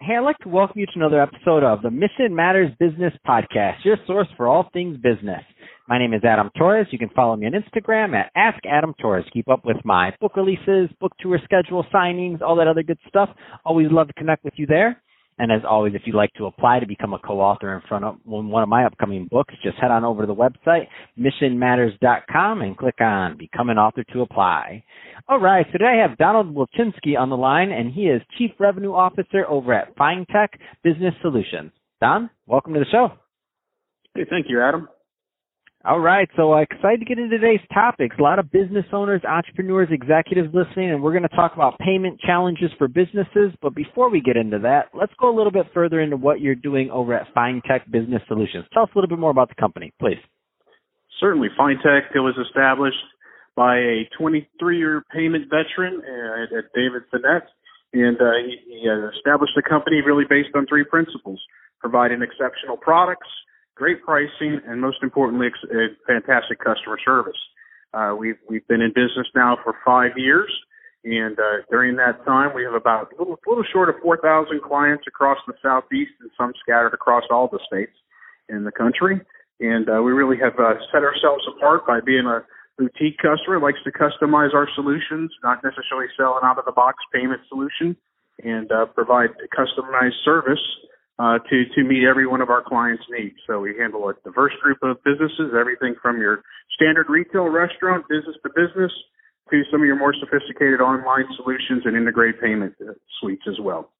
Hey, I'd like to welcome you to another episode of the Mission Matters Business Podcast, your source for all things business. My name is Adam Torres. You can follow me on Instagram at Ask Adam Torres. Keep up with my book releases, book tour schedule, signings, all that other good stuff. Always love to connect with you there. And as always, if you'd like to apply to become a co-author in front of one of my upcoming books, just head on over to the website, missionmatters.com and click on Become an Author to apply. All right, so today I have Donald Wilczynski on the line, and he is Chief Revenue Officer over at FineTech Business Solutions. Don, welcome to the show. Hey, thank you, Adam. All right, so uh, excited to get into today's topics. A lot of business owners, entrepreneurs, executives listening, and we're going to talk about payment challenges for businesses. But before we get into that, let's go a little bit further into what you're doing over at FineTech Business Solutions. Tell us a little bit more about the company, please. Certainly, FineTech was established by a 23-year payment veteran at, at David Finette, and uh, he, he established the company really based on three principles: providing exceptional products great pricing, and most importantly, uh, fantastic customer service. Uh, we've we've been in business now for five years, and uh, during that time, we have about a little, little short of 4,000 clients across the southeast, and some scattered across all the states in the country. And uh, we really have uh, set ourselves apart by being a boutique customer likes to customize our solutions, not necessarily sell an out of the box payment solution, and uh, provide customized service uh, to to meet every one of our clients' needs. So we handle a diverse group of businesses, everything from your standard retail restaurant, business to business, to some of your more sophisticated online solutions and integrated payment uh, suites as well.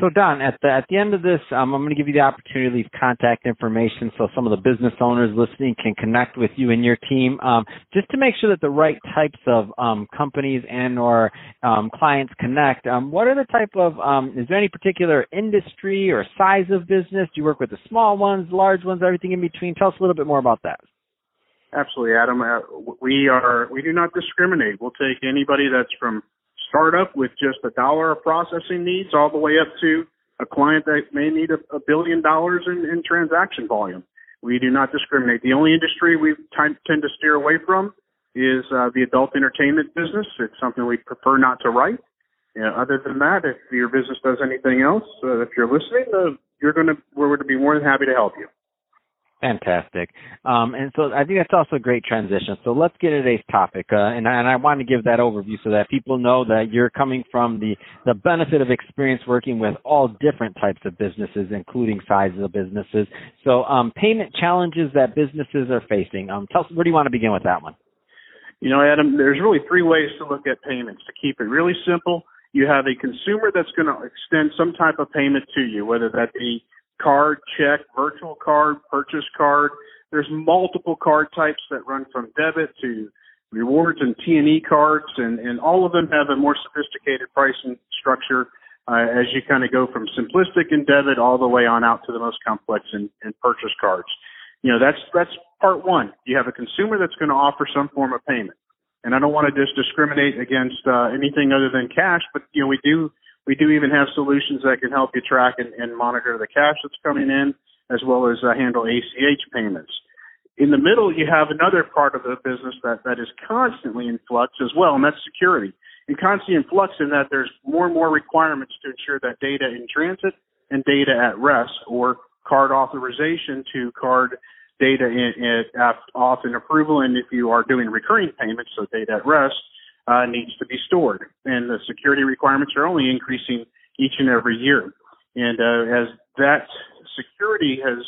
So Don, at the at the end of this, um, I'm going to give you the opportunity to leave contact information so some of the business owners listening can connect with you and your team, um, just to make sure that the right types of um, companies and or um, clients connect. Um, what are the type of? Um, is there any particular industry or size of business? Do you work with the small ones, large ones, everything in between? Tell us a little bit more about that. Absolutely, Adam. Uh, we are we do not discriminate. We'll take anybody that's from startup with just a dollar of processing needs all the way up to a client that may need a, a billion dollars in, in transaction volume. We do not discriminate. The only industry we t- tend to steer away from is uh, the adult entertainment business. It's something we prefer not to write. other than that, if your business does anything else, uh, if you're listening, uh, you're going to we're going to be more than happy to help you. Fantastic. Um, and so I think that's also a great transition. So let's get into today's topic. Uh, and, and, I want to give that overview so that people know that you're coming from the, the benefit of experience working with all different types of businesses, including sizes of businesses. So um, payment challenges that businesses are facing. Um, tell us, where do you want to begin with that one? You know, Adam, there's really three ways to look at payments. To keep it really simple, you have a consumer that's going to extend some type of payment to you, whether that be card, check, virtual card, purchase card. There's multiple card types that run from debit to rewards and T&E cards, and, and all of them have a more sophisticated pricing structure uh, as you kind of go from simplistic in debit all the way on out to the most complex in, in purchase cards. You know, that's that's part one. You have a consumer that's going to offer some form of payment, and I don't want to just discriminate against uh, anything other than cash, but you know, we do we do even have solutions that can help you track and, and monitor the cash that's coming in, as well as uh, handle ACH payments. In the middle, you have another part of the business that, that is constantly in flux as well, and that's security. And constantly in flux in that there's more and more requirements to ensure that data in transit and data at rest, or card authorization to card data in, in, off in approval, and if you are doing recurring payments, so data at rest, uh, needs to be stored. And the security requirements are only increasing each and every year. And uh, as that security has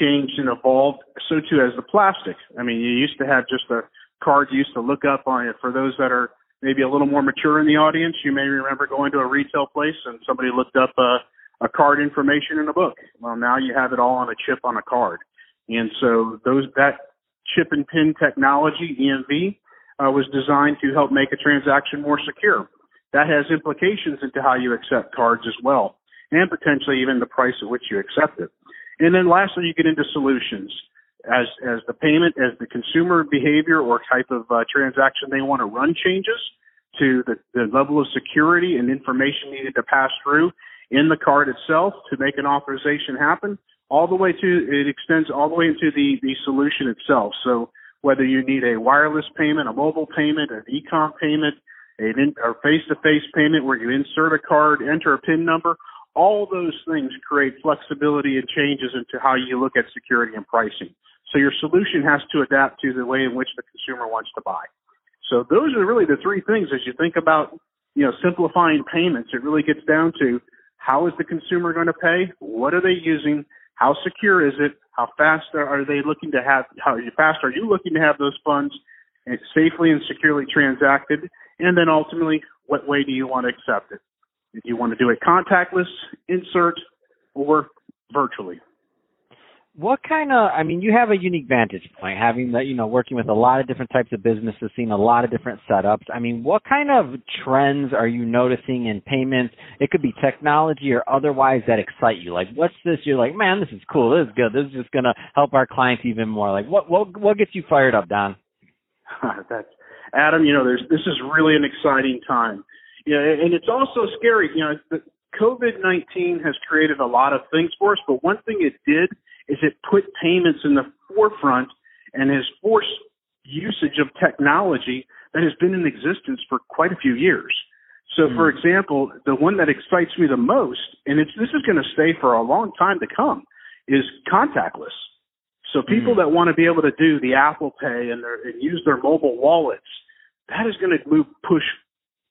changed and evolved, so too has the plastic. I mean, you used to have just a card you used to look up on it. For those that are maybe a little more mature in the audience, you may remember going to a retail place and somebody looked up a, a card information in a book. Well, now you have it all on a chip on a card. And so those that chip and pin technology, EMV, uh, was designed to help make a transaction more secure. That has implications into how you accept cards as well, and potentially even the price at which you accept it. And then lastly, you get into solutions. As, as the payment, as the consumer behavior or type of uh, transaction they want to run changes to the, the level of security and information needed to pass through in the card itself to make an authorization happen, all the way to, it extends all the way into the, the solution itself. So whether you need a wireless payment, a mobile payment, an e-com payment, a face-to-face payment where you insert a card, enter a PIN number, all those things create flexibility and changes into how you look at security and pricing. So your solution has to adapt to the way in which the consumer wants to buy. So those are really the three things as you think about, you know, simplifying payments. It really gets down to how is the consumer going to pay? What are they using? How secure is it? How fast are they looking to have? How fast are you looking to have those funds safely and securely transacted? And then ultimately, what way do you want to accept it? Do you want to do it contactless, insert, or virtually? What kind of i mean you have a unique vantage point having that you know working with a lot of different types of businesses seeing a lot of different setups. I mean what kind of trends are you noticing in payments? It could be technology or otherwise that excite you. Like what's this? You're like man this is cool. This is good. This is just going to help our clients even more. Like what what what gets you fired up don? That's adam you know there's this is really an exciting time. Yeah and it's also scary. You know the covid-19 has created a lot of things for us but one thing it did is it put payments in the forefront and has forced usage of technology that has been in existence for quite a few years. So, mm. for example, the one that excites me the most, and it's, this is going to stay for a long time to come, is contactless. So, people mm. that want to be able to do the Apple Pay and, their, and use their mobile wallets, that is going to move push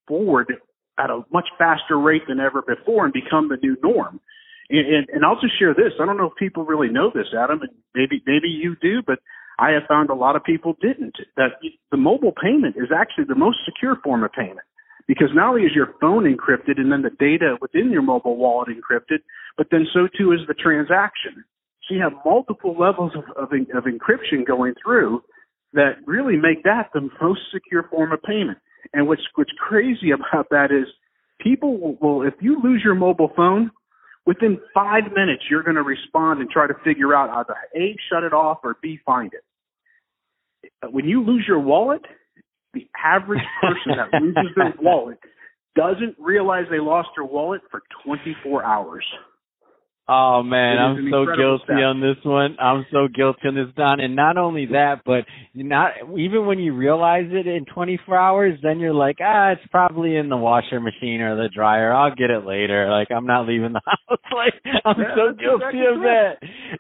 forward at a much faster rate than ever before and become the new norm. And, and I'll just share this. I don't know if people really know this, Adam, and maybe maybe you do, but I have found a lot of people didn't. That the mobile payment is actually the most secure form of payment because not only is your phone encrypted and then the data within your mobile wallet encrypted, but then so too is the transaction. So you have multiple levels of, of, of encryption going through that really make that the most secure form of payment. And what's what's crazy about that is people will, will if you lose your mobile phone, within five minutes, you're going to respond and try to figure out either A, shut it off, or B, find it. When you lose your wallet, the average person that loses their wallet doesn't realize they lost their wallet for 24 hours. Oh man, I'm so guilty on this one. I'm so guilty on this, Don. And not only that, but not even when you realize it in 24 hours, then you're like, ah, it's probably in the washer machine or the dryer. I'll get it later. Like I'm not leaving the house. like I'm yeah, so guilty exactly of that.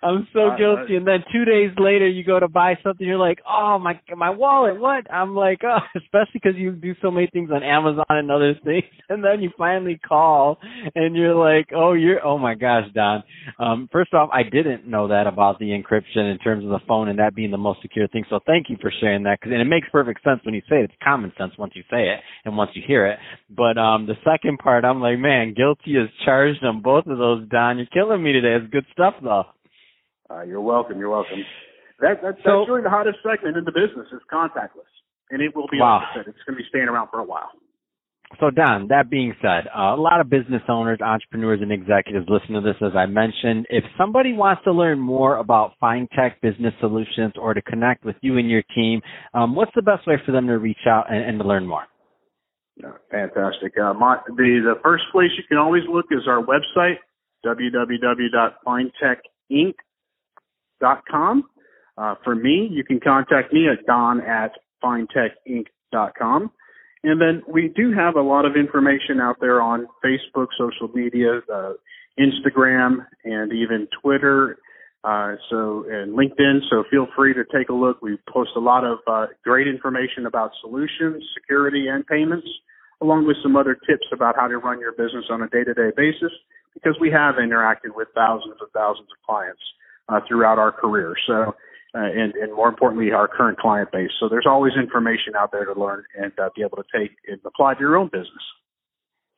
I'm so uh, guilty. And then two days later, you go to buy something. You're like, oh my, my wallet. What? I'm like, oh, especially because you do so many things on Amazon and other things. And then you finally call, and you're like, oh, you're, oh my gosh, Don on. Um, first off, I didn't know that about the encryption in terms of the phone and that being the most secure thing. So thank you for sharing that. Cause, and it makes perfect sense when you say it. It's common sense once you say it and once you hear it. But um, the second part, I'm like, man, guilty is charged on both of those, Don. You're killing me today. It's good stuff, though. Uh, you're welcome. You're welcome. That, that, so, that's really the hottest segment in the business is contactless, and it will be. Wow. Like it's going to be staying around for a while. So Don, that being said, uh, a lot of business owners, entrepreneurs, and executives listen to this. As I mentioned, if somebody wants to learn more about FineTech Business Solutions or to connect with you and your team, um, what's the best way for them to reach out and, and to learn more? fantastic. Uh, my, the the first place you can always look is our website www.finetechinc.com. Uh, for me, you can contact me at don at finetechinc.com. And then we do have a lot of information out there on Facebook, social media, uh, Instagram, and even Twitter. Uh, so and LinkedIn. So feel free to take a look. We post a lot of uh, great information about solutions, security, and payments, along with some other tips about how to run your business on a day-to-day basis. Because we have interacted with thousands and thousands of clients uh, throughout our career. So uh, and, and more importantly, our current client base. So there's always information out there to learn and uh, be able to take and apply to your own business.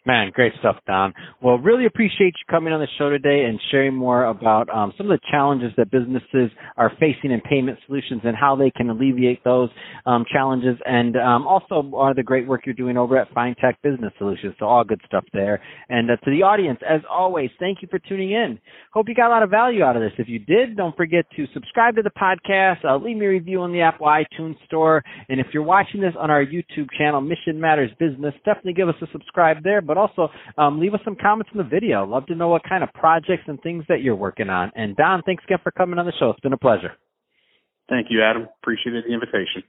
Man, great stuff, Don. Well, really appreciate you coming on the show today and sharing more about um, some of the challenges that businesses are facing in payment solutions and how they can alleviate those um, challenges, and um, also are the great work you're doing over at FinTech Business Solutions. So all good stuff there. And uh, to the audience, as always, thank you for tuning in. Hope you got a lot of value out of this. If you did, don't forget to subscribe to the podcast. Uh, leave me a review on the Apple iTunes Store, and if you're watching this on our YouTube channel, Mission Matters Business, definitely give us a subscribe there but also um, leave us some comments in the video. Love to know what kind of projects and things that you're working on. And Don, thanks again for coming on the show. It's been a pleasure. Thank you, Adam. Appreciated the invitation.